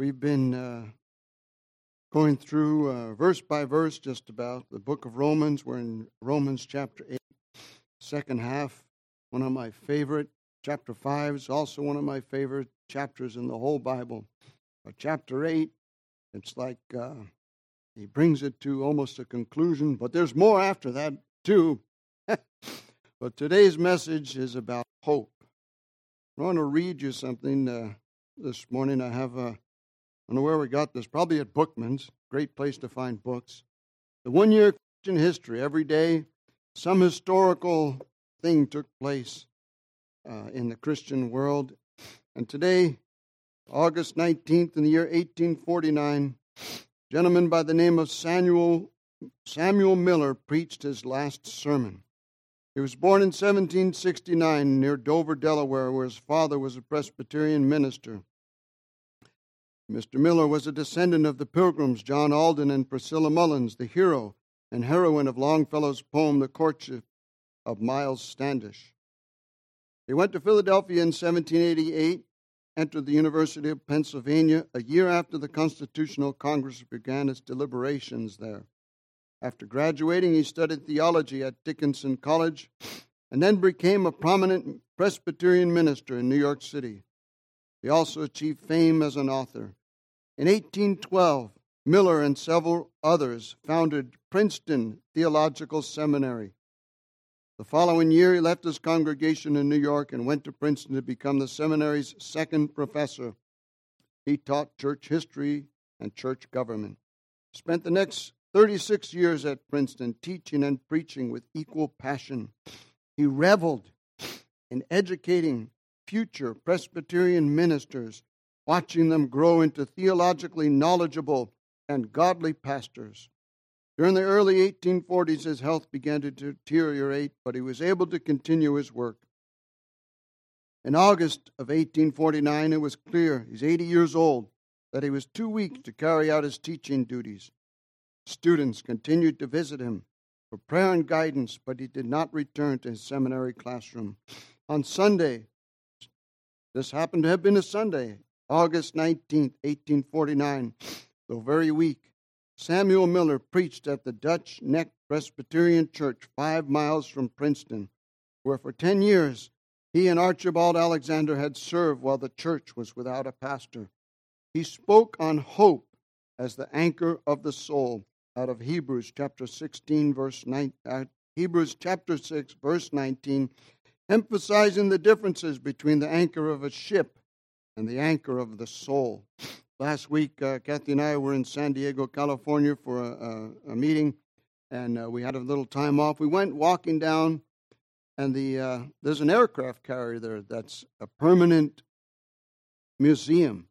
We've been uh, going through uh, verse by verse just about the book of Romans. We're in Romans chapter 8, second half, one of my favorite. Chapter 5 is also one of my favorite chapters in the whole Bible. But chapter 8, it's like uh, he brings it to almost a conclusion, but there's more after that too. but today's message is about hope. I want to read you something uh, this morning. I have a, I don't know where we got this, probably at Bookman's, great place to find books. The one year Christian history, every day, some historical thing took place uh, in the Christian world. And today, August 19th, in the year 1849, a gentleman by the name of Samuel, Samuel Miller preached his last sermon. He was born in 1769 near Dover, Delaware, where his father was a Presbyterian minister. Mr. Miller was a descendant of the Pilgrims, John Alden and Priscilla Mullins, the hero and heroine of Longfellow's poem, The Courtship of Miles Standish. He went to Philadelphia in 1788, entered the University of Pennsylvania a year after the Constitutional Congress began its deliberations there. After graduating, he studied theology at Dickinson College and then became a prominent Presbyterian minister in New York City. He also achieved fame as an author. In 1812, Miller and several others founded Princeton Theological Seminary. The following year, he left his congregation in New York and went to Princeton to become the seminary's second professor. He taught church history and church government. Spent the next 36 years at Princeton, teaching and preaching with equal passion. He reveled in educating future Presbyterian ministers watching them grow into theologically knowledgeable and godly pastors. During the early 1840s, his health began to deteriorate, but he was able to continue his work. In August of 1849, it was clear, he's 80 years old, that he was too weak to carry out his teaching duties. Students continued to visit him for prayer and guidance, but he did not return to his seminary classroom. On Sunday, this happened to have been a Sunday, August 19, 1849, though very weak, Samuel Miller preached at the Dutch Neck Presbyterian Church five miles from Princeton, where for 10 years he and Archibald Alexander had served while the church was without a pastor. He spoke on hope as the anchor of the soul out of Hebrews chapter 16 verse 9 uh, Hebrews chapter 6 verse 19 emphasizing the differences between the anchor of a ship and the anchor of the soul. Last week, uh, Kathy and I were in San Diego, California for a, a, a meeting, and uh, we had a little time off. We went walking down, and the uh, there's an aircraft carrier there that's a permanent museum.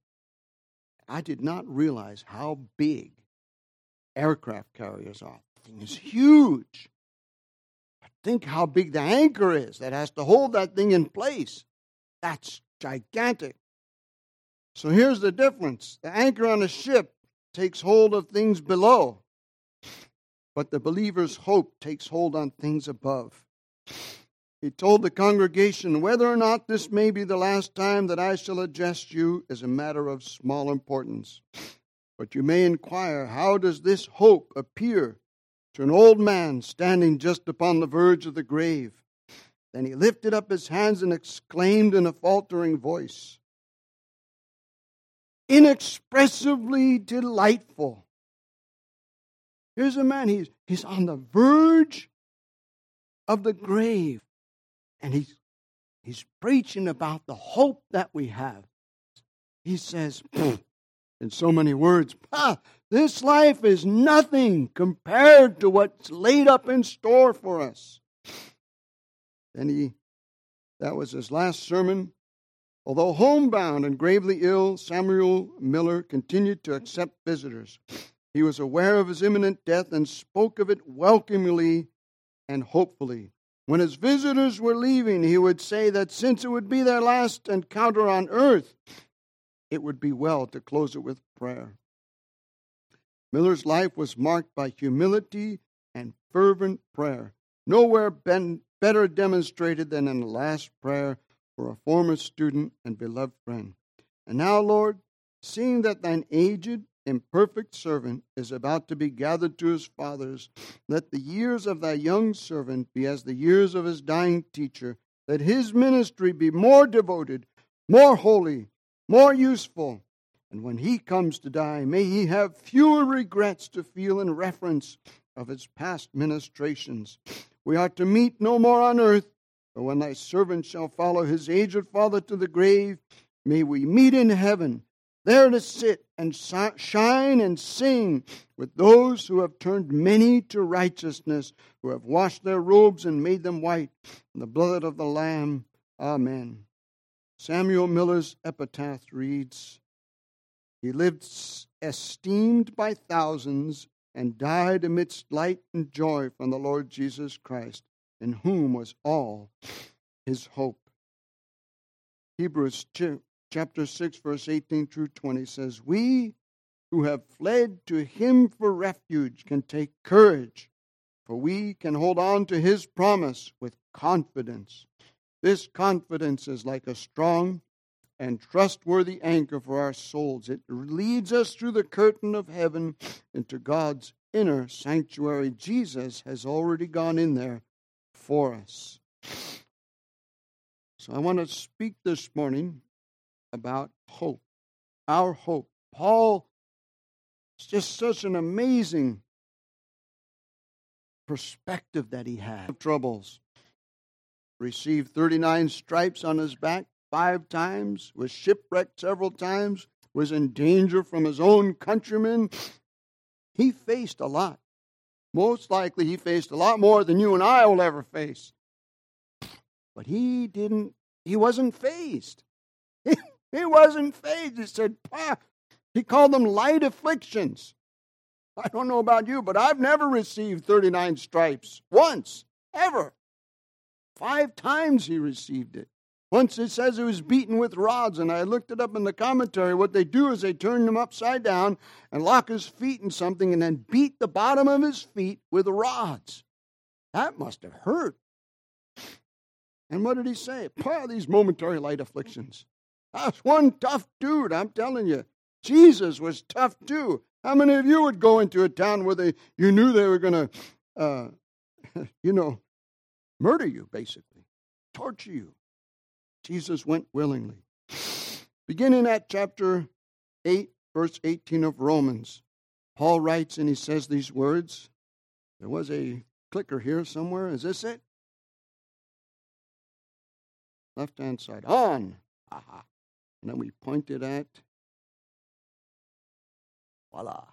I did not realize how big aircraft carriers are. The thing is huge. Think how big the anchor is that has to hold that thing in place. That's gigantic. So here's the difference the anchor on a ship takes hold of things below, but the believer's hope takes hold on things above. He told the congregation, Whether or not this may be the last time that I shall address you is a matter of small importance. But you may inquire, How does this hope appear to an old man standing just upon the verge of the grave? Then he lifted up his hands and exclaimed in a faltering voice, inexpressively delightful. Here's a man, he's, he's on the verge of the grave, and he's, he's preaching about the hope that we have. He says, in so many words, this life is nothing compared to what's laid up in store for us. Then he, that was his last sermon. Although homebound and gravely ill, Samuel Miller continued to accept visitors. He was aware of his imminent death and spoke of it welcomingly and hopefully. When his visitors were leaving, he would say that since it would be their last encounter on earth, it would be well to close it with prayer. Miller's life was marked by humility and fervent prayer, nowhere been better demonstrated than in the last prayer for a former student and beloved friend. And now, Lord, seeing that thine aged, imperfect servant is about to be gathered to his fathers, let the years of thy young servant be as the years of his dying teacher. Let his ministry be more devoted, more holy, more useful. And when he comes to die, may he have fewer regrets to feel in reference of his past ministrations. We are to meet no more on earth, but when thy servant shall follow his aged father to the grave, may we meet in heaven, there to sit and shine and sing with those who have turned many to righteousness, who have washed their robes and made them white in the blood of the Lamb. Amen. Samuel Miller's epitaph reads He lived esteemed by thousands and died amidst light and joy from the Lord Jesus Christ, in whom was all his hope. Hebrews chapter 6, verse 18 through 20 says, We who have fled to him for refuge can take courage, for we can hold on to his promise with confidence. This confidence is like a strong and trustworthy anchor for our souls. It leads us through the curtain of heaven into God's inner sanctuary. Jesus has already gone in there for us. So I want to speak this morning about hope, our hope. Paul is just such an amazing perspective that he had. Troubles. Received 39 stripes on his back five times, was shipwrecked several times, was in danger from his own countrymen. He faced a lot. Most likely, he faced a lot more than you and I will ever face. But he didn't, he wasn't fazed. He, he wasn't fazed. He said, Pa, he called them light afflictions. I don't know about you, but I've never received 39 stripes once, ever. Five times he received it. Once it says he was beaten with rods, and I looked it up in the commentary. What they do is they turn him upside down and lock his feet in something and then beat the bottom of his feet with rods. That must have hurt. And what did he say? Paul, these momentary light afflictions. That's one tough dude, I'm telling you. Jesus was tough too. How many of you would go into a town where they you knew they were going to, uh, you know, murder you, basically, torture you? Jesus went willingly. Beginning at chapter 8, verse 18 of Romans, Paul writes and he says these words. There was a clicker here somewhere. Is this it? Left hand side. On. Aha. And then we pointed at. Voila.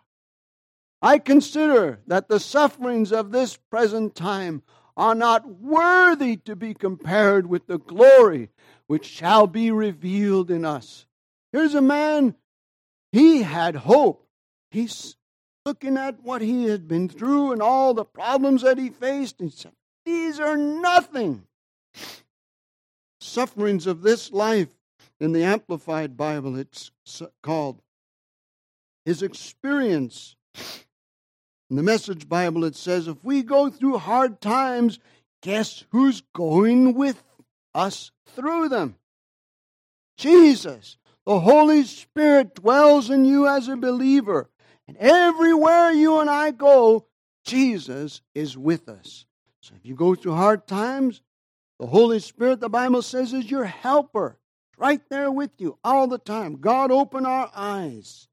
I consider that the sufferings of this present time are not worthy to be compared with the glory which shall be revealed in us. Here's a man, he had hope. He's looking at what he had been through and all the problems that he faced. And said, These are nothing. Sufferings of this life in the Amplified Bible, it's called his experience. In the Message Bible, it says, If we go through hard times, guess who's going with us through them. Jesus, the Holy Spirit dwells in you as a believer. And everywhere you and I go, Jesus is with us. So if you go through hard times, the Holy Spirit, the Bible says, is your helper. Right there with you all the time. God, open our eyes.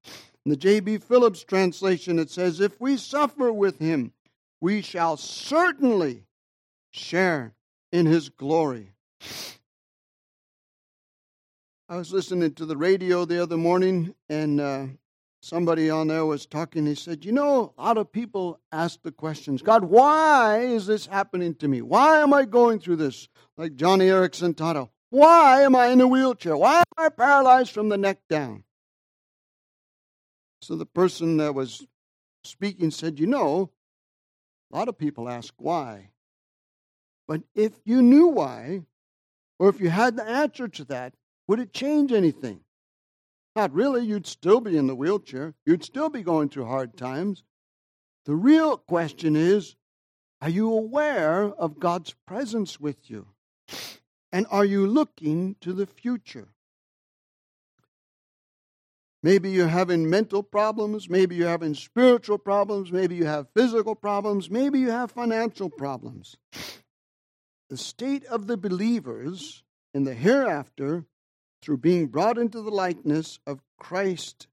In the J.B. Phillips translation, it says, If we suffer with him, we shall certainly share in his glory. I was listening to the radio the other morning, and uh, somebody on there was talking. He said, You know, a lot of people ask the questions God, why is this happening to me? Why am I going through this? Like Joni Eareckson Tada, Why am I in a wheelchair? Why am I paralyzed from the neck down? So the person that was speaking said, You know, a lot of people ask why. But if you knew why, or if you had the answer to that, would it change anything? Not really. You'd still be in the wheelchair. You'd still be going through hard times. The real question is are you aware of God's presence with you? And are you looking to the future? Maybe you're having mental problems. Maybe you're having spiritual problems. Maybe you have physical problems. Maybe you have financial problems. The state of the believers in the hereafter, through being brought into the likeness of Christ,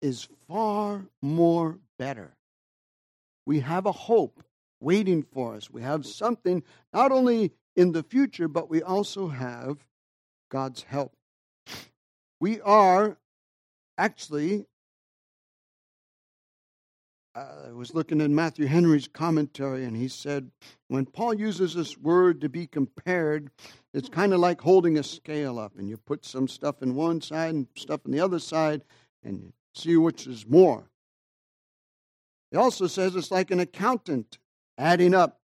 is far more better. We have a hope waiting for us. We have something not only in the future, but we also have God's help. We are actually, I was looking at Matthew Henry's commentary, and he said when Paul uses this word to be compared, it's kind of like holding a scale up, and you put some stuff in one side and stuff in the other side, and you see which is more. He also says it's like an accountant adding up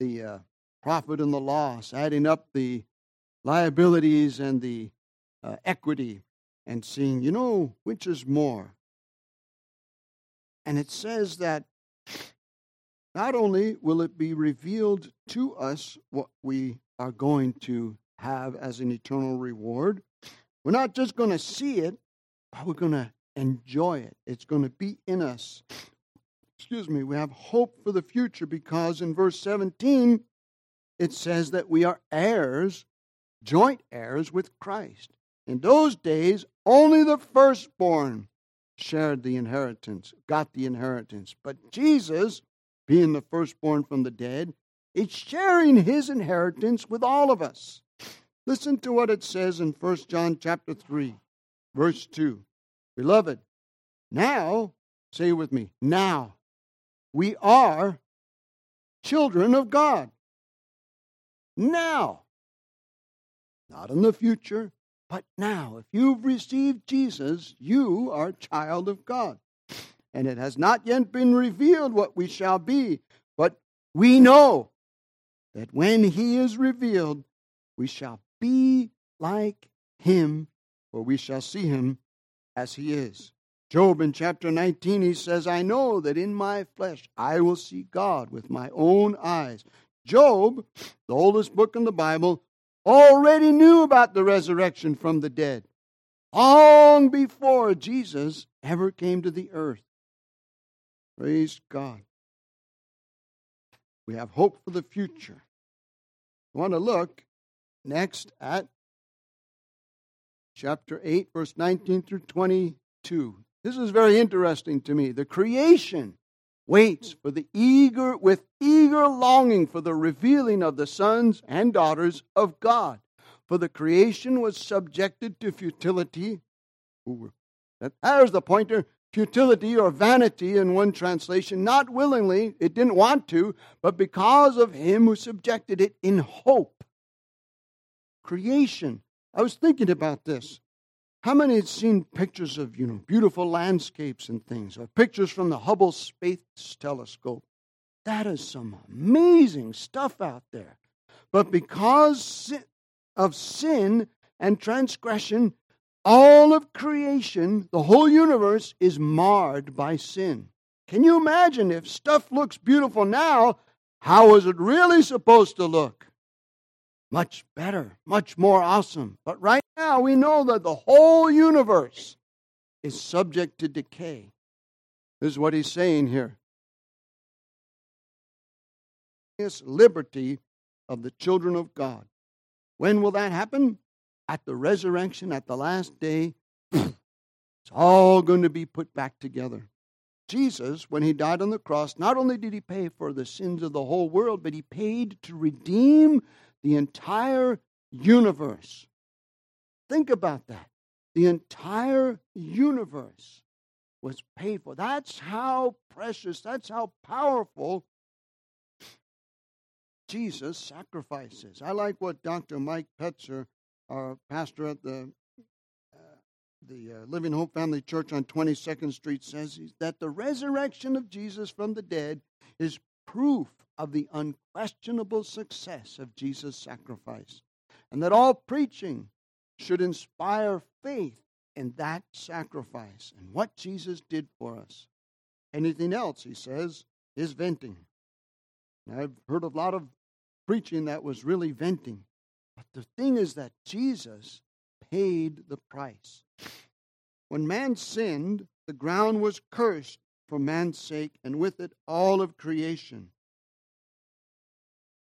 the uh, profit and the loss, adding up the liabilities and the uh, equity and seeing, you know, which is more. And it says that not only will it be revealed to us what we are going to have as an eternal reward, we're not just going to see it, but we're going to enjoy it. It's going to be in us. Excuse me, we have hope for the future because in verse 17 it says that we are heirs, joint heirs with Christ. In those days, only the firstborn shared the inheritance, got the inheritance. But Jesus, being the firstborn from the dead, is sharing his inheritance with all of us. Listen to what it says in 1 John chapter 3, verse 2. Beloved, now, say with me, now we are children of God. Now. Not in the future, but now, if you've received Jesus, you are a child of God. And it has not yet been revealed what we shall be, but we know that when he is revealed, we shall be like him, for we shall see him as he is. Job in chapter 19, he says, I know that in my flesh I will see God with my own eyes. Job, the oldest book in the Bible, already knew about the resurrection from the dead long before Jesus ever came to the earth. Praise God. We have hope for the future. We want to look next at chapter 8, verse 19 through 22. This is very interesting to me. The creation waits for the eager with eager longing for the revealing of the sons and daughters of God. For the creation was subjected to futility. That There's the pointer. Futility or vanity in one translation, not willingly, it didn't want to, but because of him who subjected it in hope. Creation. I was thinking about this. How many had seen pictures of, you know, beautiful landscapes and things, or pictures from the Hubble Space Telescope? That is some amazing stuff out there. But because of sin and transgression, all of creation, the whole universe, is marred by sin. Can you imagine if stuff looks beautiful now, how is it really supposed to look? Much better, much more awesome. But right now, we know that the whole universe is subject to decay. This is what he's saying here. This liberty of the children of God. When will that happen? At the resurrection, at the last day. It's all going to be put back together. Jesus, when he died on the cross, not only did he pay for the sins of the whole world, but he paid to redeem the entire universe. Think about that. The entire universe was paid for. That's how precious, that's how powerful Jesus' sacrifices. I like what Dr. Mike Petzer, our pastor at the uh, the uh, Living Hope Family Church on 22nd Street, says that the resurrection of Jesus from the dead is proof of the unquestionable success of Jesus' sacrifice, and that all preaching should inspire faith in that sacrifice and what Jesus did for us. Anything else, he says, is venting. I've heard a lot of preaching that was really venting. But the thing is that Jesus paid the price. when man sinned, the ground was cursed for man's sake, and with it all of creation.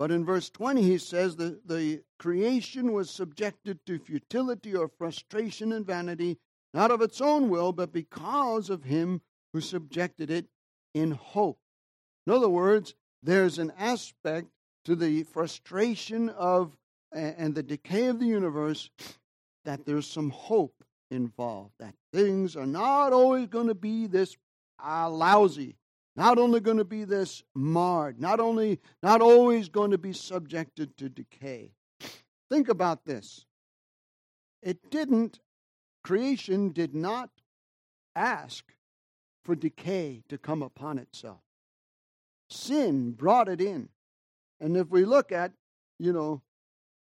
But in verse 20, he says that the creation was subjected to futility or frustration and vanity, not of its own will, but because of him who subjected it in hope. In other words, there's an aspect to the frustration of and the decay of the universe that there's some hope involved, that things are not always going to be this uh, lousy, not only going to be this marred, not only not always going to be subjected to decay. Think about this. It didn't creation did not ask for decay to come upon itself. Sin brought it in. And if we look at, you know,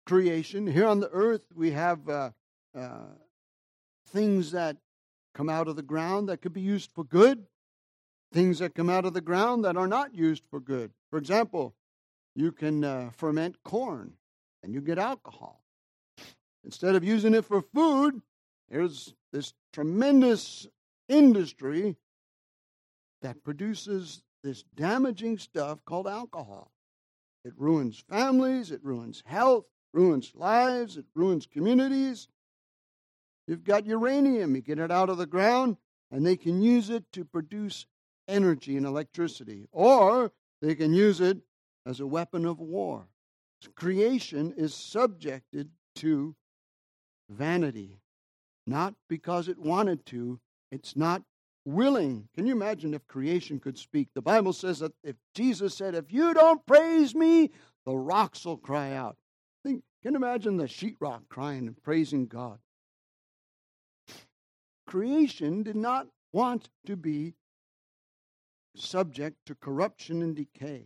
creation, here on the earth, we have uh, uh, things that come out of the ground that could be used for good, things that come out of the ground that are not used for good. For example, you can uh, ferment corn and you get alcohol. Instead of using it for food, there's this tremendous industry that produces this damaging stuff called alcohol. It ruins families, it ruins health, ruins lives, it ruins communities. You've got uranium, you get it out of the ground, and they can use it to produce energy and electricity, or they can use it as a weapon of war. Creation is subjected to vanity, not because it wanted to, it's not willing. Can you imagine if creation could speak? The Bible says that if Jesus said, If you don't praise me, the rocks will cry out. Think, can you imagine the sheetrock crying and praising God? Creation did not want to be subject to corruption and decay.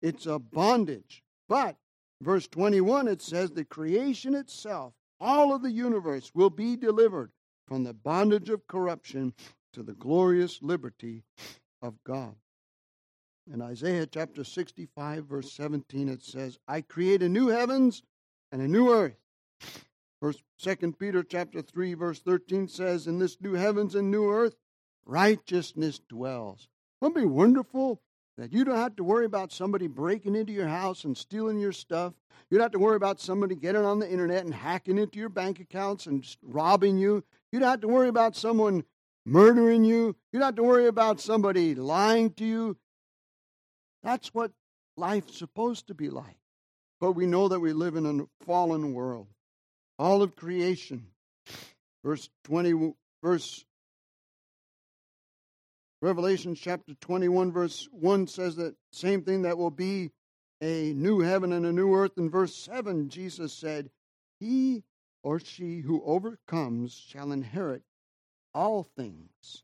It's a bondage. But, verse 21, it says the creation itself, all of the universe, will be delivered from the bondage of corruption to the glorious liberty of God. In Isaiah chapter 65, verse 17, it says, I create a new heavens and a new earth. First, Second Peter chapter 3, verse 13 says, In this new heavens and new earth, righteousness dwells. Wouldn't it be wonderful that you don't have to worry about somebody breaking into your house and stealing your stuff. You don't have to worry about somebody getting on the internet and hacking into your bank accounts and robbing you. You don't have to worry about someone murdering you. You don't have to worry about somebody lying to you. That's what life's supposed to be like. But we know that we live in a fallen world. All of creation. Verse 20, verse Revelation chapter 21, verse 1 says that same thing that will be a new heaven and a new earth. In verse 7, Jesus said, He or she who overcomes shall inherit all things.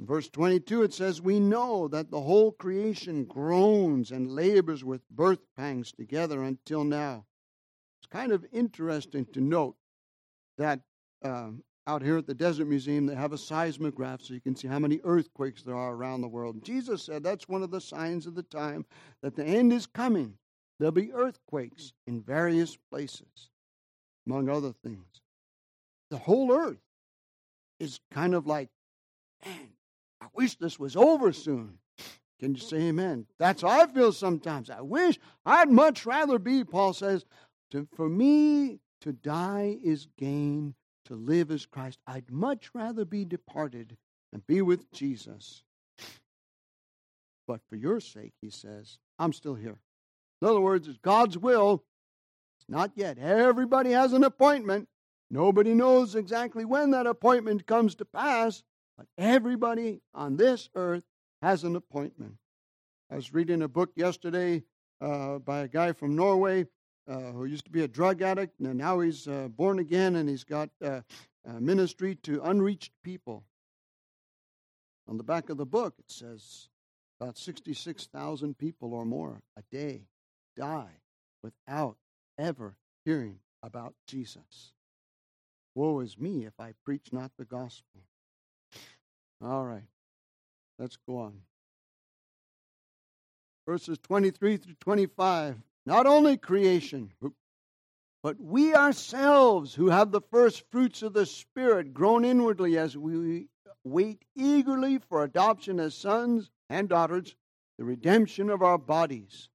In verse 22, it says, We know that the whole creation groans and labors with birth pangs together until now. It's kind of interesting to note that uh, out here at the Desert Museum, they have a seismograph so you can see how many earthquakes there are around the world. Jesus said that's one of the signs of the time that the end is coming. There'll be earthquakes in various places, among other things. The whole earth is kind of like, man, I wish this was over soon. Can you say amen? That's how I feel sometimes. I wish I'd much rather be, Paul says, to, for me to die is gain to live as Christ. I'd much rather be departed and be with Jesus. But for your sake, he says, I'm still here. In other words, it's God's will. It's not yet. Everybody has an appointment. Nobody knows exactly when that appointment comes to pass, but everybody on this earth has an appointment. I was reading a book yesterday uh, by a guy from Norway uh, who used to be a drug addict, and now he's uh, born again and he's got uh, ministry to unreached people. On the back of the book, it says about 66,000 people or more a day die without ever hearing about Jesus. Woe is me if I preach not the gospel. All right, let's go on. Verses 23 through 25 not only creation, But we ourselves, who have the first fruits of the Spirit, grown inwardly as we wait eagerly for adoption as sons and daughters, the redemption of our bodies.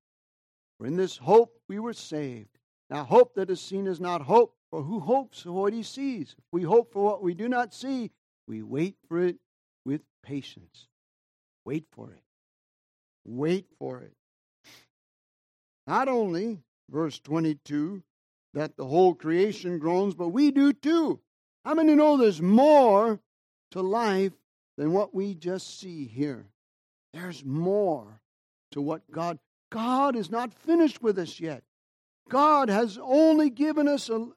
For in this hope we were saved. Now, hope that is seen is not hope, for who hopes for what he sees? If we hope for what we do not see, we wait for it with patience. Wait for it. Wait for it. Not only, verse 22, that the whole creation groans, but we do too. How many know there's more to life than what we just see here? There's more to what God God is not finished with us yet. God has only given us a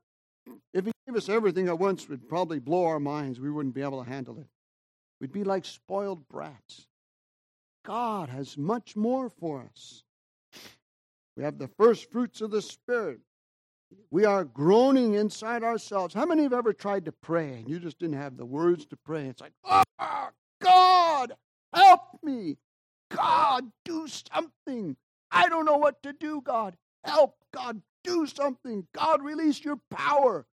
if he gave us everything at once, would probably blow our minds. We wouldn't be able to handle it. We'd be like spoiled brats. God has much more for us. We have the first fruits of the Spirit. We are groaning inside ourselves. How many have ever tried to pray and you just didn't have the words to pray? It's like, oh, God, help me. God, do something. I don't know what to do, God. Help, God, do something. God, release your power.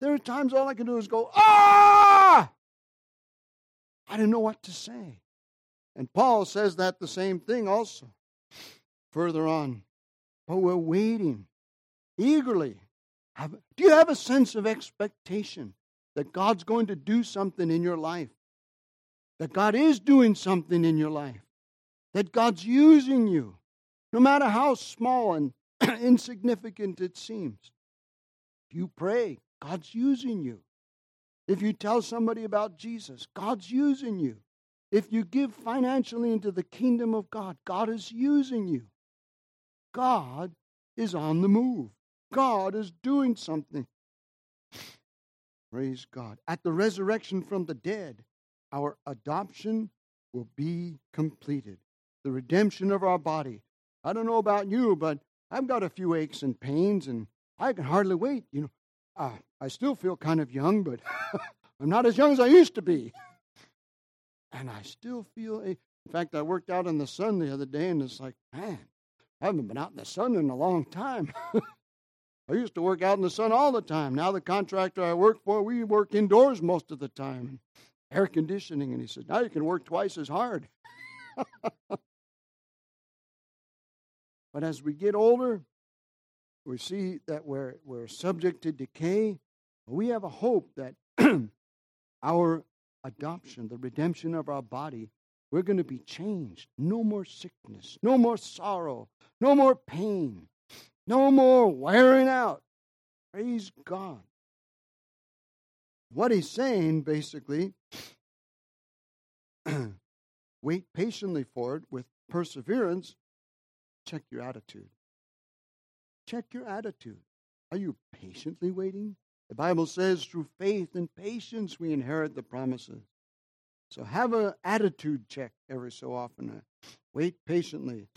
There are times all I can do is go, ah! I didn't know what to say. And Paul says that the same thing also further on. But we're waiting eagerly. Have, do you have a sense of expectation that God's going to do something in your life? That God is doing something in your life? That God's using you, no matter how small and insignificant it seems? You pray, God's using you. If you tell somebody about Jesus, God's using you. If you give financially into the kingdom of God, God is using you. God is on the move. God is doing something. Praise God. At the resurrection from the dead, our adoption will be completed. The redemption of our body. I don't know about you, but I've got a few aches and pains, and I can hardly wait. You know, I still feel kind of young, but I'm not as young as I used to be. And I still feel, a, in fact, I worked out in the sun the other day, and it's like, man, I haven't been out in the sun in a long time. I used to work out in the sun all the time. Now the contractor I work for, we work indoors most of the time, air conditioning. And he said, now you can work twice as hard. but as we get older, we see that we're, we're subject to decay. We have a hope that our adoption, the redemption of our body, we're going to be changed. No more sickness, no more sorrow, no more pain. No more wearing out. Praise God. What he's saying, basically, wait patiently for it with perseverance. Check your attitude. Check your attitude. Are you patiently waiting? The Bible says through faith and patience we inherit the promises. So have an attitude check every so often. Uh, wait patiently.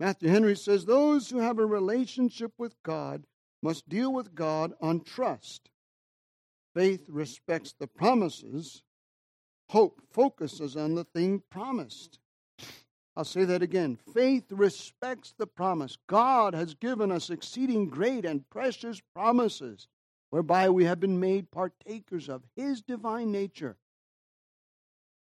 Matthew Henry says those who have a relationship with God must deal with God on trust. Faith respects the promises, hope focuses on the thing promised. I'll say that again. Faith respects the promise. God has given us exceeding great and precious promises whereby we have been made partakers of His divine nature.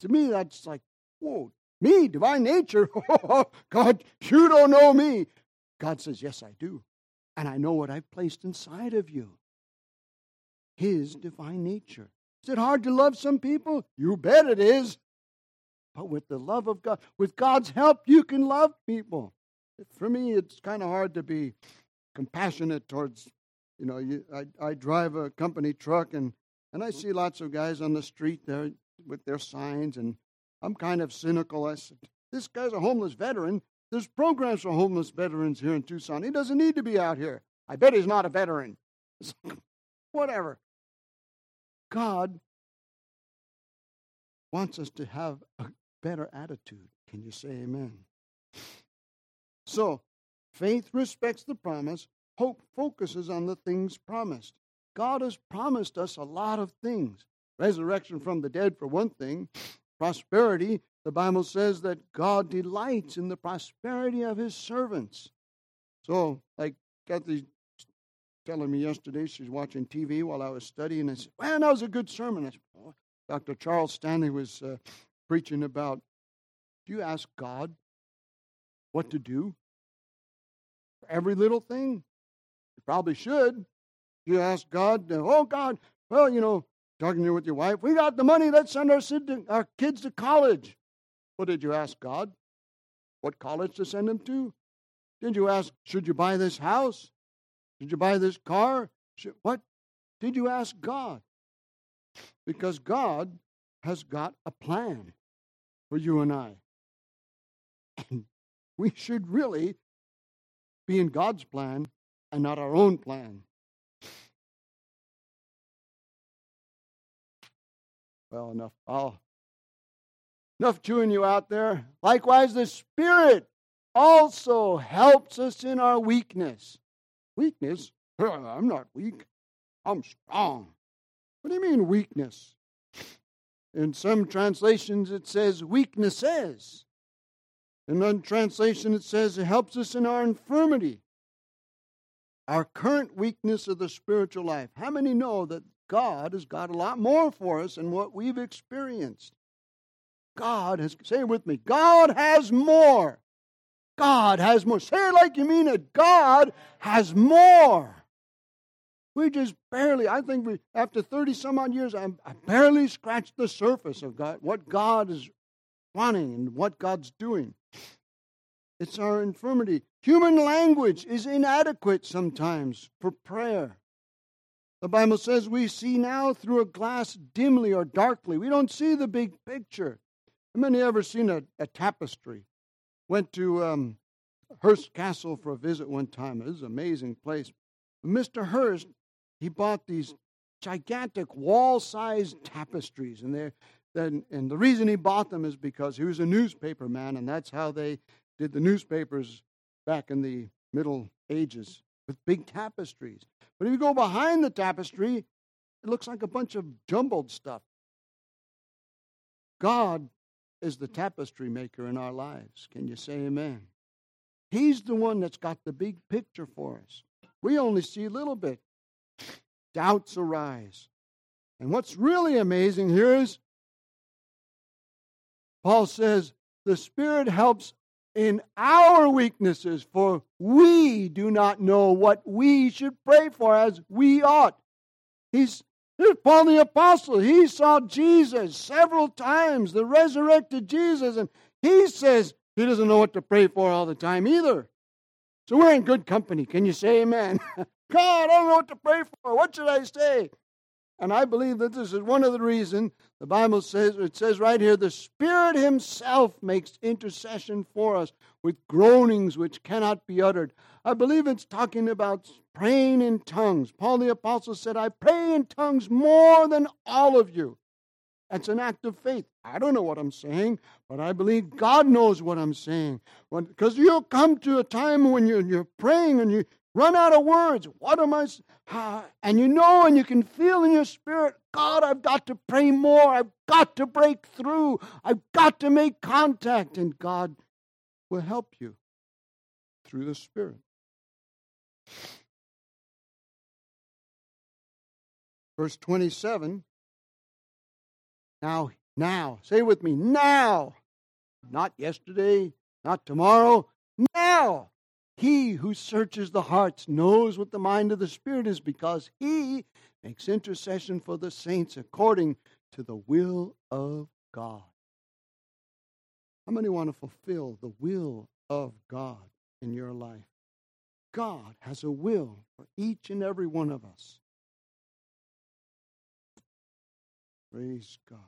To me, that's like, whoa, me, divine nature? God, you don't know me. God says, Yes, I do. And I know what I've placed inside of you His divine nature. Is it hard to love some people? You bet it is. But with the love of God, with God's help, you can love people. For me, it's kind of hard to be compassionate towards, you know, you, I, I drive a company truck and, and I see lots of guys on the street there with their signs and I'm kind of cynical. I said, this guy's a homeless veteran. There's programs for homeless veterans here in Tucson. He doesn't need to be out here. I bet he's not a veteran. Whatever. God wants us to have a better attitude. Can you say amen? So, faith respects the promise, hope focuses on the things promised. God has promised us a lot of things resurrection from the dead, for one thing, prosperity, the Bible says that God delights in the prosperity of his servants. So, like, Kathy telling me yesterday she's watching TV while I was studying. And said, "Man, that was a good sermon." I said, oh. Dr. Charles Stanley was uh, preaching about. Do you ask God what to do for every little thing? You probably should. You ask God, "Oh God, well, you know, talking to you with your wife, we got the money. Let's send our, our kids to college." What did you ask God? What college to send them to? Did you ask, should you buy this house? Did you buy this car? Should, what did you ask God? Because God has got a plan for you and I. We should really be in God's plan and not our own plan. Well, enough. I'll, enough chewing you out there. Likewise, the Spirit also helps us in our weakness. Weakness? I'm not weak. I'm strong. What do you mean, weakness? In some translations, it says weaknesses. In another translation, it says it helps us in our infirmity, our current weakness of the spiritual life. How many know that God has got a lot more for us than what we've experienced? God has, say it with me, God has more. God has more. Say it like you mean it. God has more. We just barely, I think we, after 30 some odd years, I, I barely scratched the surface of God, what God is wanting and what God's doing. It's our infirmity. Human language is inadequate sometimes for prayer. The Bible says we see now through a glass dimly or darkly. We don't see the big picture. How many ever seen a, a tapestry? Went to um, Hearst Castle for a visit one time. It was an amazing place. Mr. Hearst, he bought these gigantic wall-sized tapestries, and they and the reason he bought them is because he was a newspaper man, and that's how they did the newspapers back in the Middle Ages with big tapestries. But if you go behind the tapestry, it looks like a bunch of jumbled stuff. God is the tapestry maker in our lives. Can you say amen? He's the one that's got the big picture for us. We only see a little bit. Doubts arise. And what's really amazing here is Paul says, the Spirit helps in our weaknesses, for we do not know what we should pray for as we ought. He's Here's Paul the Apostle. He saw Jesus several times, the resurrected Jesus, and he says he doesn't know what to pray for all the time either. So we're in good company. Can you say amen? God, I don't know what to pray for. What should I say? And I believe that this is one of the reasons the Bible says, it says right here, the Spirit Himself makes intercession for us with groanings which cannot be uttered. I believe it's talking about praying in tongues. Paul the Apostle said, I pray in tongues more than all of you. That's an act of faith. I don't know what I'm saying, but I believe God knows what I'm saying. Because you'll come to a time when you're, you're praying and you run out of words. What am I? And you know and you can feel in your spirit, God, I've got to pray more. I've got to break through. I've got to make contact. And God will help you through the Spirit. Verse 27 now, now, say with me, now, not yesterday, not tomorrow, now. He who searches the hearts knows what the mind of the Spirit is because he makes intercession for the saints according to the will of God. How many want to fulfill the will of God in your life? God has a will for each and every one of us. Praise God.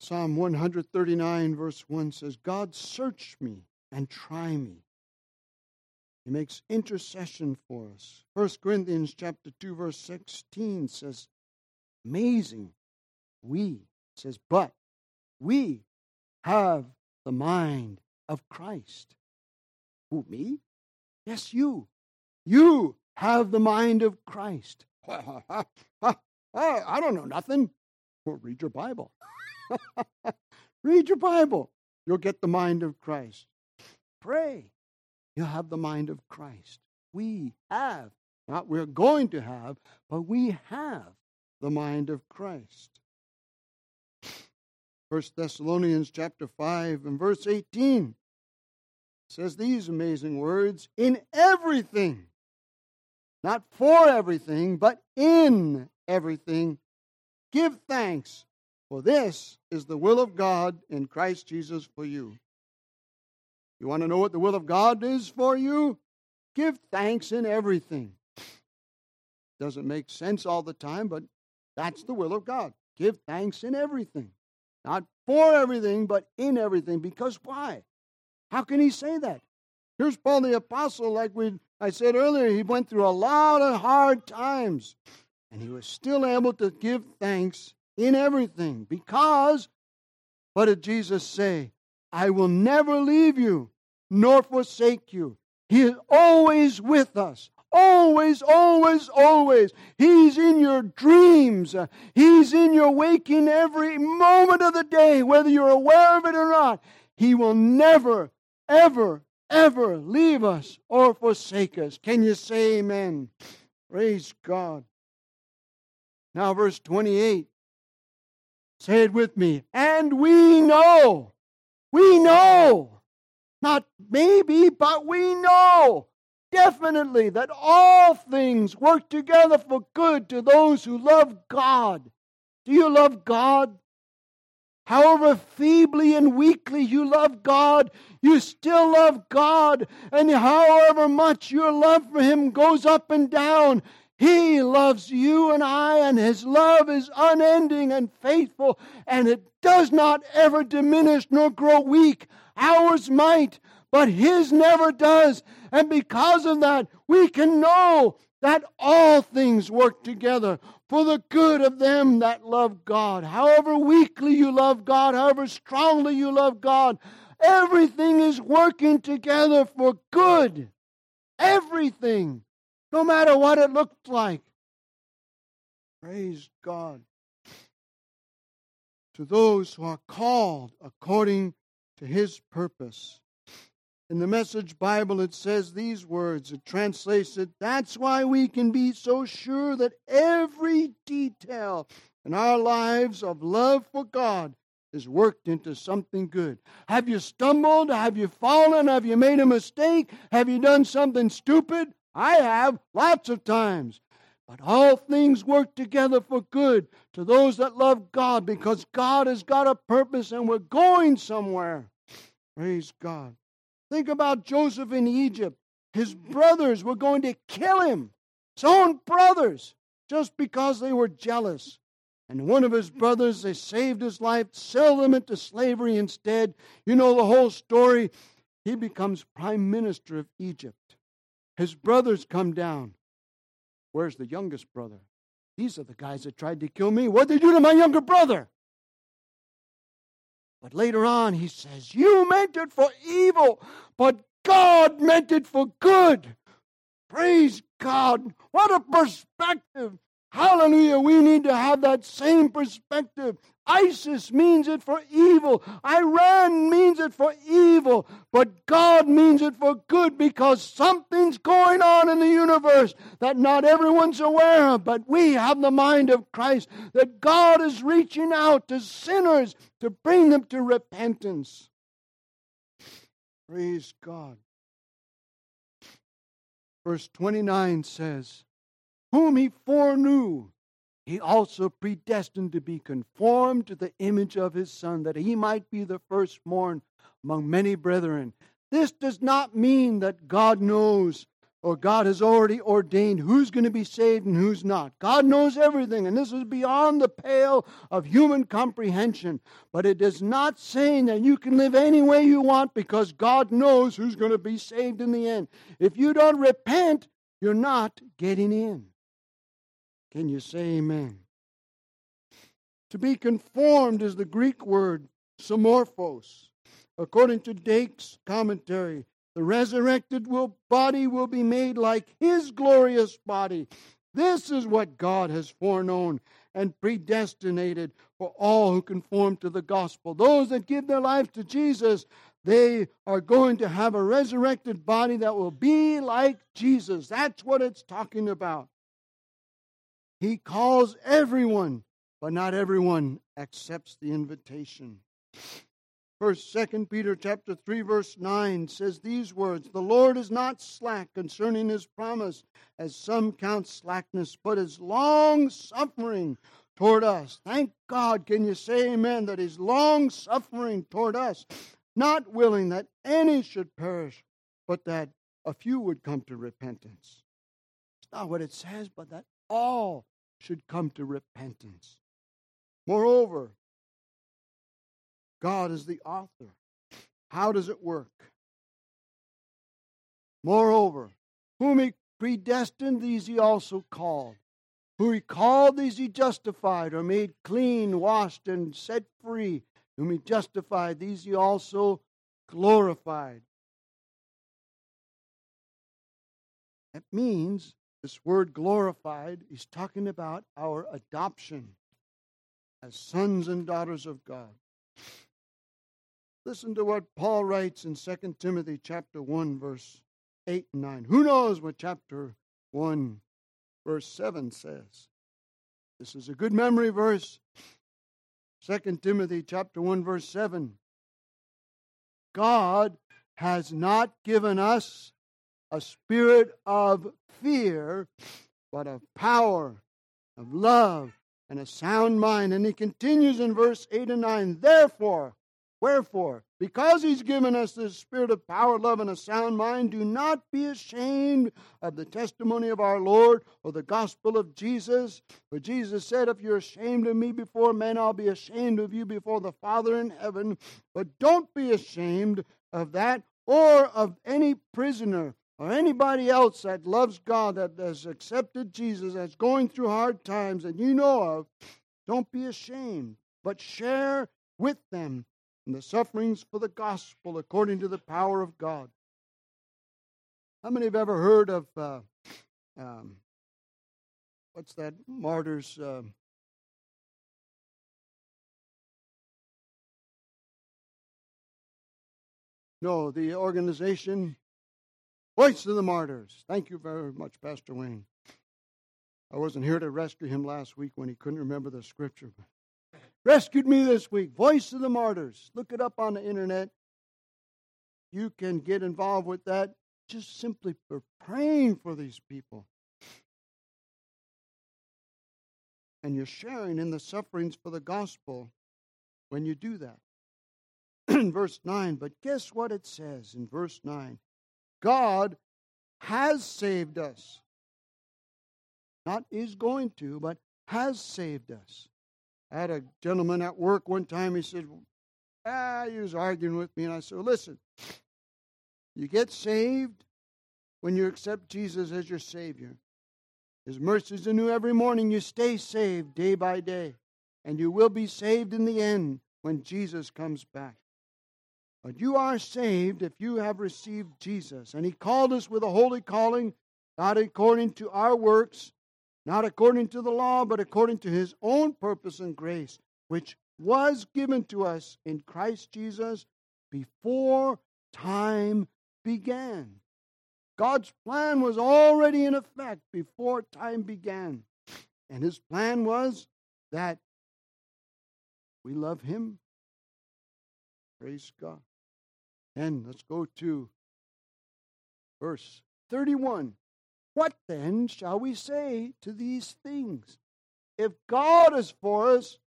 Psalm 139, verse 1 says, God, search me and try me. He makes intercession for us. 1 Corinthians chapter 2, verse 16 says, Amazing. We, says, but we have the mind of Christ. Who, me? Yes, you. You have the mind of Christ. I don't know nothing. Well, read your Bible. Read your Bible. You'll get the mind of Christ. Pray. You'll have the mind of Christ. we have, not we're going to have, but we have the mind of Christ. 1 Thessalonians chapter 5 and verse 18 says these amazing words in everything, not for everything, but in everything, give thanks, for this is the will of God in Christ Jesus for you. You want to know what the will of God is for you? Give thanks in everything. Doesn't make sense all the time, but that's the will of God. Give thanks in everything. Not for everything, but in everything. Because why? How can he say that? Here's Paul the Apostle, like we I said earlier, he went through a lot of hard times. And he was still able to give thanks in everything. Because what did Jesus say? I will never leave you nor forsake you. He is always with us. Always, always, always. He's in your dreams. He's in your waking every moment of the day, whether you're aware of it or not. He will never, ever, ever leave us or forsake us. Can you say amen? Praise God. Now, verse 28. Say it with me. And we know, we know, not maybe, but we know definitely that all things work together for good to those who love God. Do you love God? However feebly and weakly you love God, you still love God. And however much your love for Him goes up and down, He loves you and I, and His love is unending and faithful, and it does not ever diminish nor grow weak. Ours might, but His never does. And because of that, we can know that all things work together for the good of them that love God. However weakly you love God, however strongly you love God, everything is working together for good. Everything, no matter what it looked like. Praise God. To those who are called according to his purpose. In the Message Bible, it says these words. It translates it. That's why we can be so sure that every detail in our lives of love for God is worked into something good. Have you stumbled? Have you fallen? Have you made a mistake? Have you done something stupid? I have lots of times. But all things work together for good to those that love God because God has got a purpose and we're going somewhere. Praise God. Think about Joseph in Egypt. His brothers were going to kill him, his own brothers, just because they were jealous. And one of his brothers, they saved his life, sell him into slavery instead. You know the whole story. He becomes prime minister of Egypt. His brothers come down. Where's the youngest brother? These are the guys that tried to kill me. What did they do to my younger brother? But later on, he says, You meant it for evil, but God meant it for good. Praise God. What a perspective. Hallelujah. We need to have that same perspective. ISIS means it for evil. Iran means it for evil. But God means it for good because something's going on in the universe that not everyone's aware of. But we have the mind of Christ that God is reaching out to sinners to bring them to repentance. Praise God. Verse 29 says, whom he foreknew, he also predestined to be conformed to the image of his Son, that he might be the firstborn among many brethren. This does not mean that God knows or God has already ordained who's going to be saved and who's not. God knows everything, and this is beyond the pale of human comprehension. But it is not saying that you can live any way you want because God knows who's going to be saved in the end. If you don't repent, you're not getting in. Can you say amen? To be conformed is the Greek word summorphos. According to Dake's commentary, the resurrected will, body will be made like his glorious body. This is what God has foreknown and predestinated for all who conform to the gospel. Those that give their life to Jesus, they are going to have a resurrected body that will be like Jesus. That's what it's talking about. He calls everyone, but not everyone accepts the invitation. First, Second Peter chapter 3, verse 9 says these words The Lord is not slack concerning his promise, as some count slackness, but is long suffering toward us. Thank God, can you say amen, that he's long suffering toward us, not willing that any should perish, but that a few would come to repentance. It's not what it says, but that all should come to repentance. Moreover, God is the author. How does it work? Moreover, whom he predestined, these he also called. Who he called, these he justified, or made clean, washed, and set free. Whom he justified, these he also glorified. That means this word glorified is talking about our adoption as sons and daughters of God. Listen to what Paul writes in 2 Timothy chapter 1 verse 8 and 9. Who knows what chapter 1 verse 7 says? This is a good memory verse. 2 Timothy chapter 1 verse 7. God has not given us a spirit of fear, but of power, of love, and a sound mind. And he continues in verse 8 and 9. Therefore, Wherefore, because he's given us this spirit of power, love, and a sound mind, do not be ashamed of the testimony of our Lord or the gospel of Jesus. For Jesus said, If you're ashamed of me before men, I'll be ashamed of you before the Father in heaven. But don't be ashamed of that or of any prisoner or anybody else that loves God, that has accepted Jesus, that's going through hard times that you know of. Don't be ashamed, but share with them and the sufferings for the gospel according to the power of God. How many have ever heard of uh, um, what's that martyrs? Uh, no, the organization Voice of the Martyrs. Thank you very much, Pastor Wayne. I wasn't here to rescue him last week when he couldn't remember the scripture. Rescued me this week. Voice of the Martyrs. Look it up on the internet. You can get involved with that just simply for praying for these people. And you're sharing in the sufferings for the gospel when you do that. in verse 9, but guess what it says in verse 9? God has saved us. Not is going to, but has saved us. I had a gentleman at work one time, he said, ah, he was arguing with me, and I said, listen, you get saved when you accept Jesus as your Savior. His mercies are new every morning. You stay saved day by day, and you will be saved in the end when Jesus comes back. But you are saved if you have received Jesus. And He called us with a holy calling, not according to our works, not according to the law, but according to his own purpose and grace, which was given to us in Christ Jesus before time began. God's plan was already in effect before time began. And his plan was that we love him. Praise God. And let's go to verse 31. What then shall we say to these things? If God is for us,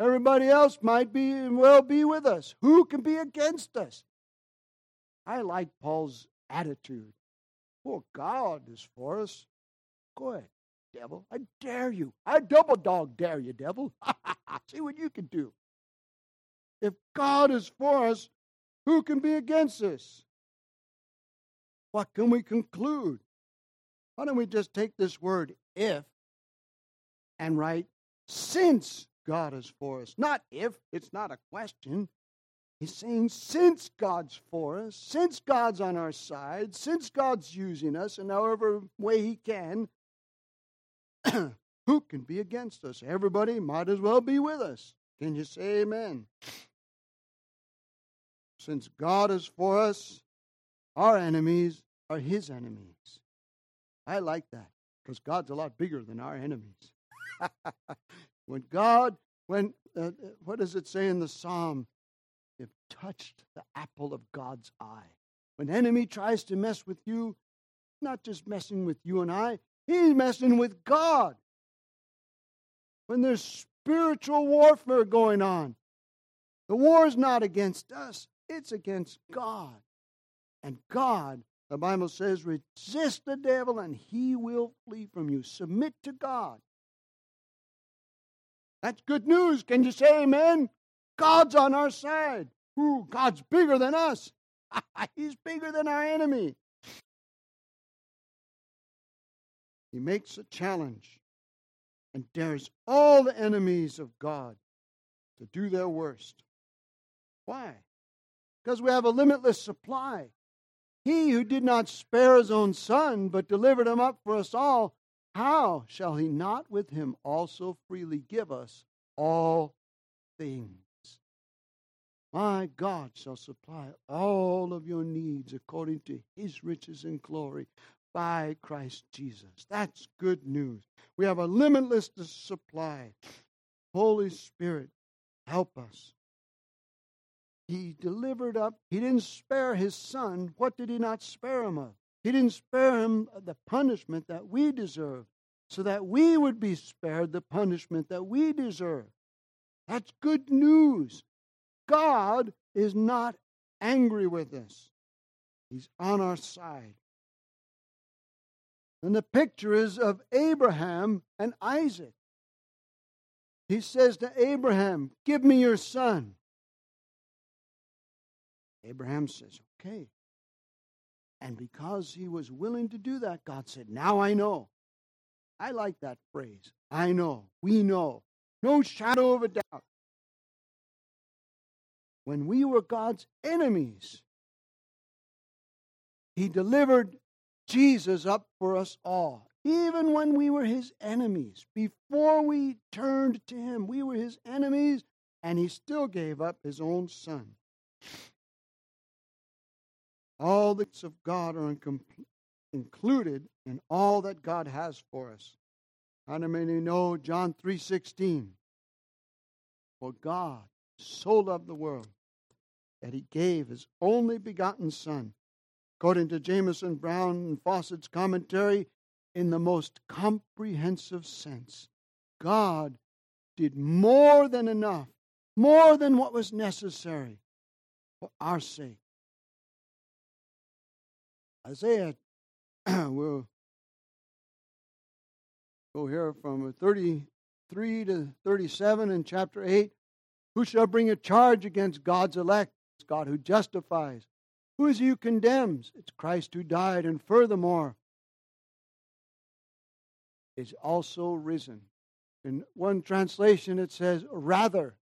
everybody else might be and well be with us. Who can be against us? I like Paul's attitude. Oh, God is for us. Go ahead, devil. I dare you. I double dog dare you, devil. See what you can do. If God is for us, who can be against us? What can we conclude? Why don't we just take this word if and write since God is for us? Not if, it's not a question. He's saying since God's for us, since God's on our side, since God's using us in however way He can, Who can be against us? Everybody might as well be with us. Can you say amen? Since God is for us, our enemies are his enemies. I like that because God's a lot bigger than our enemies. when God, when, uh, what does it say in the psalm? You've touched the apple of God's eye. When enemy tries to mess with you, not just messing with you and I, he's messing with God. When there's spiritual warfare going on, the war is not against us, it's against God. And God, the Bible says, resist the devil and he will flee from you. Submit to God. That's good news. Can you say amen? God's on our side. Ooh, God's bigger than us. He's bigger than our enemy. He makes a challenge and dares all the enemies of God to do their worst. Why? Because we have a limitless supply. He who did not spare his own son, but delivered him up for us all, how shall he not with him also freely give us all things? My God shall supply all of your needs according to his riches and glory by Christ Jesus. That's good news. We have a limitless supply. Holy Spirit, help us. He delivered up, he didn't spare his son. What did he not spare him of? He didn't spare him the punishment that we deserve, so that we would be spared the punishment that we deserve. That's good news. God is not angry with us, He's on our side. And the picture is of Abraham and Isaac. He says to Abraham, Give me your son. Abraham says, Okay. And because he was willing to do that, God said, Now I know. I like that phrase. I know. We know. No shadow of a doubt when we were God's enemies, He delivered Jesus up for us all. Even when we were His enemies, before we turned to Him, we were His enemies, and He still gave up His own Son. All the gifts of God are included in all that God has for us. How many know John 3:16? For God so loved the world that he gave his only begotten Son. According to Jamieson Brown, and Fausset's commentary, in the most comprehensive sense, God did more than enough, more than what was necessary for our sake. Isaiah, we'll go here from 33 to 37 in chapter 8. Who shall bring a charge against God's elect? It's God who justifies. Who is he who condemns? It's Christ who died, and furthermore, is also risen. In one translation, it says rather,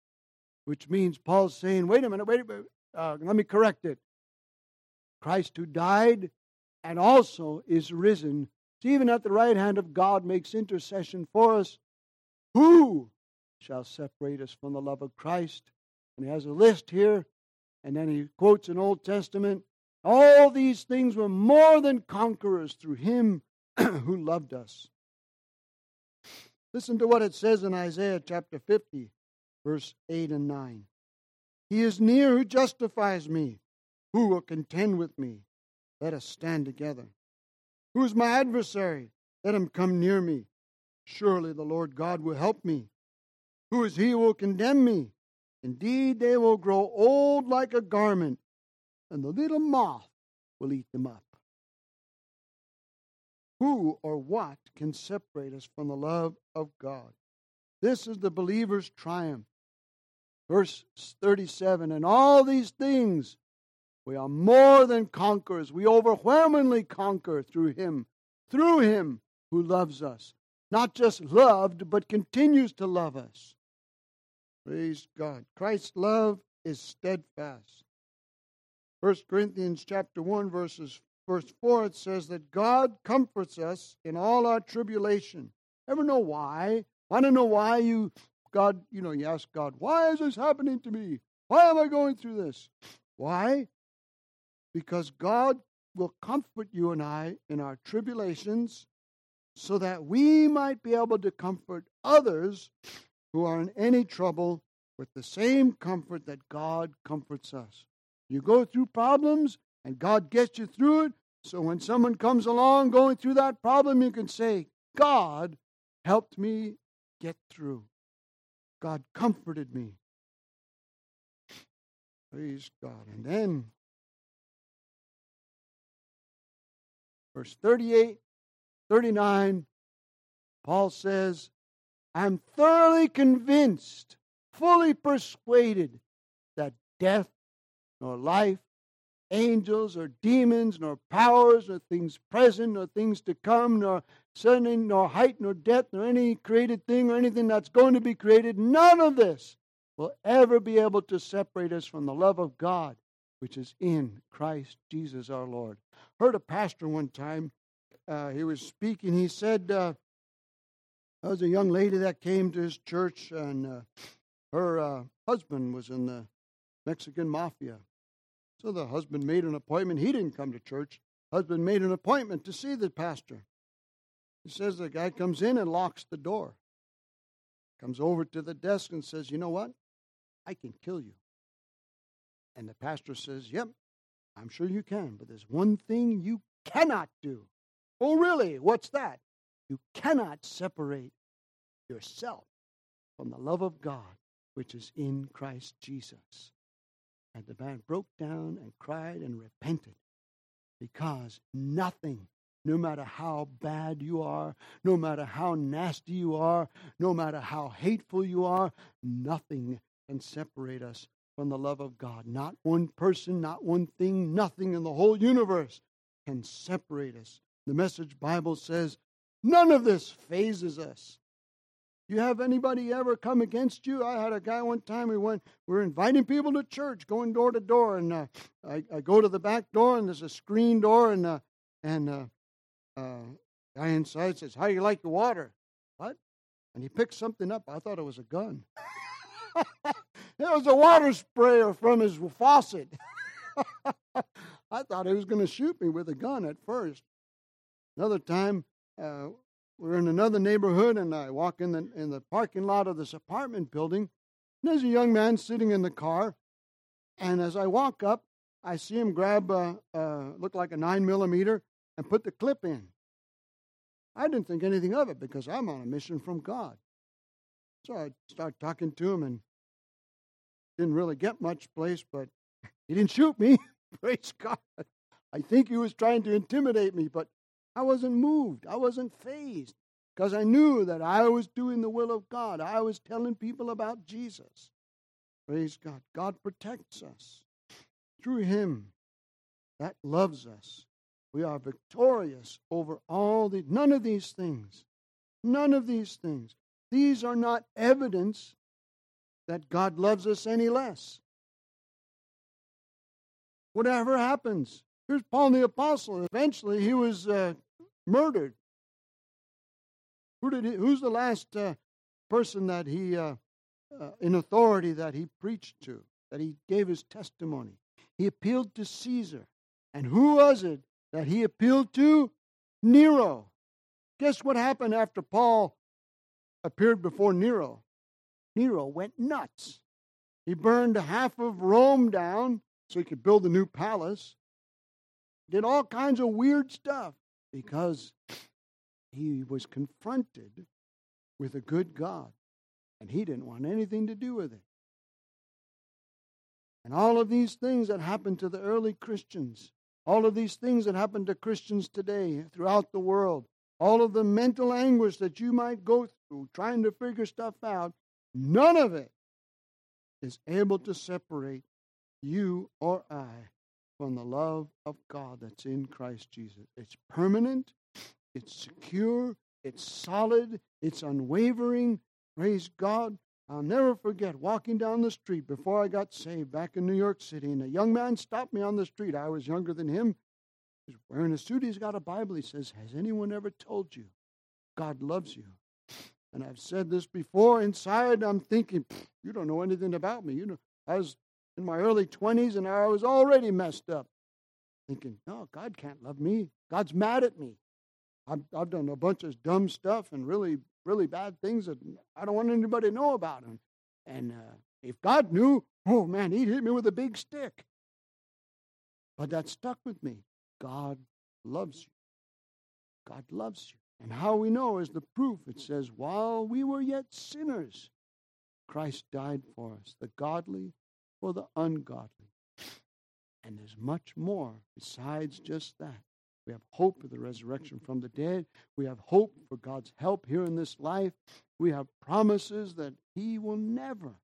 which means Paul's saying, wait a minute, wait a minute, uh, let me correct it. Christ who died and also is risen, even at the right hand of God, makes intercession for us. Who shall separate us from the love of Christ? And he has a list here and then he quotes an Old Testament. All these things were more than conquerors through him who loved us. Listen to what it says in Isaiah chapter 50, verse 8 and 9. He is near who justifies me. Who will contend with me? Let us stand together. Who is my adversary? Let him come near me. Surely the Lord God will help me. Who is he who will condemn me? Indeed, they will grow old like a garment, and the little moth will eat them up. Who or what can separate us from the love of God? This is the believer's triumph. Verse 37 And all these things we are more than conquerors. We overwhelmingly conquer through Him, through Him who loves us. Not just loved, but continues to love us. Praise God. Christ's love is steadfast. 1 Corinthians chapter 1 verses verse 4 it says that God comforts us in all our tribulation. Ever know why? Want to know why you, God, you know, you ask God, why is this happening to me? Why am I going through this? Why? Because God will comfort you and I in our tribulations so that we might be able to comfort others who are in any trouble with the same comfort that God comforts us. You go through problems and God gets you through it. So when someone comes along going through that problem, you can say, God helped me get through. God comforted me. Praise God. And then, verse 38, 39, Paul says, I'm thoroughly convinced, fully persuaded that death nor life, angels or demons, nor powers, nor things present, nor things to come, nor sudden, nor height, nor depth, nor any created thing or anything that's going to be created, none of this will ever be able to separate us from the love of God, which is in Christ Jesus our Lord. Heard a pastor one time, uh, he was speaking, he said, uh, there was a young lady that came to his church, and uh, her uh, husband was in the Mexican mafia. So the husband made an appointment. He didn't come to church. Husband made an appointment to see the pastor. He says the guy comes in and locks the door. Comes over to the desk and says, You know what? I can kill you. And the pastor says, Yep, I'm sure you can, but there's one thing you cannot do. Oh, really? What's that? You cannot separate yourself from the love of God, which is in Christ Jesus. And the man broke down and cried and repented because nothing, no matter how bad you are, no matter how nasty you are, no matter how hateful you are, nothing can separate us from the love of God. Not one person, not one thing, nothing in the whole universe can separate us. The message Bible says none of this fazes us. You have anybody ever come against you? I had a guy one time. We went. We were inviting people to church, going door to door, and uh, I, I, go to the back door, and there's a screen door, and uh, and uh, uh, guy inside says, "How do you like the water?" What? And he picked something up. I thought it was a gun. it was a water sprayer from his faucet. I thought he was going to shoot me with a gun at first. Another time, uh, we're in another neighborhood, and I walk in the in the parking lot of this apartment building. And there's a young man sitting in the car, and as I walk up, I see him grab a, a look like a nine millimeter and put the clip in. I didn't think anything of it because I'm on a mission from God. So I start talking to him and didn't really get much place, but he didn't shoot me. Praise God. I think he was trying to intimidate me, but I wasn't moved. I wasn't fazed because I knew that I was doing the will of God. I was telling people about Jesus. Praise God. God protects us through Him that loves us. We are victorious over all the none of these things. None of these things. These are not evidence that God loves us any less. Whatever happens, Here's Paul the Apostle. Eventually, he was uh, murdered. Who did he, who's the last uh, person that he, uh, uh, in authority, that he preached to, that he gave his testimony? He appealed to Caesar. And who was it that he appealed to? Nero. Guess what happened after Paul appeared before Nero? Nero went nuts. He burned half of Rome down so he could build a new palace did all kinds of weird stuff because he was confronted with a good God and he didn't want anything to do with it. And all of these things that happened to the early Christians, all of these things that happen to Christians today throughout the world, all of the mental anguish that you might go through trying to figure stuff out, none of it is able to separate you or I from the love of God that's in Christ Jesus. It's permanent, it's secure, it's solid, it's unwavering. Praise God. I'll never forget walking down the street before I got saved back in New York City, and a young man stopped me on the street. I was younger than him. He's wearing a suit, he's got a Bible. He says, Has anyone ever told you God loves you? And I've said this before. Inside, I'm thinking, you don't know anything about me. You know, I was in my early 20s and I was already messed up. Thinking, no, God can't love me. God's mad at me. I've, I've done a bunch of dumb stuff and really, really bad things that I don't want anybody to know about. And, and uh, if God knew, oh man, he'd hit me with a big stick. But that stuck with me. God loves you. God loves you. And how we know is the proof. It says, while we were yet sinners, Christ died for us, the godly for the ungodly. And there's much more besides just that. We have hope of the resurrection from the dead. We have hope for God's help here in this life. We have promises that He will never,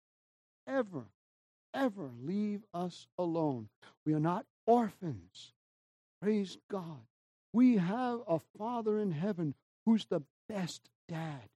ever, ever leave us alone. We are not orphans. Praise God. We have a Father in heaven who's the best dad.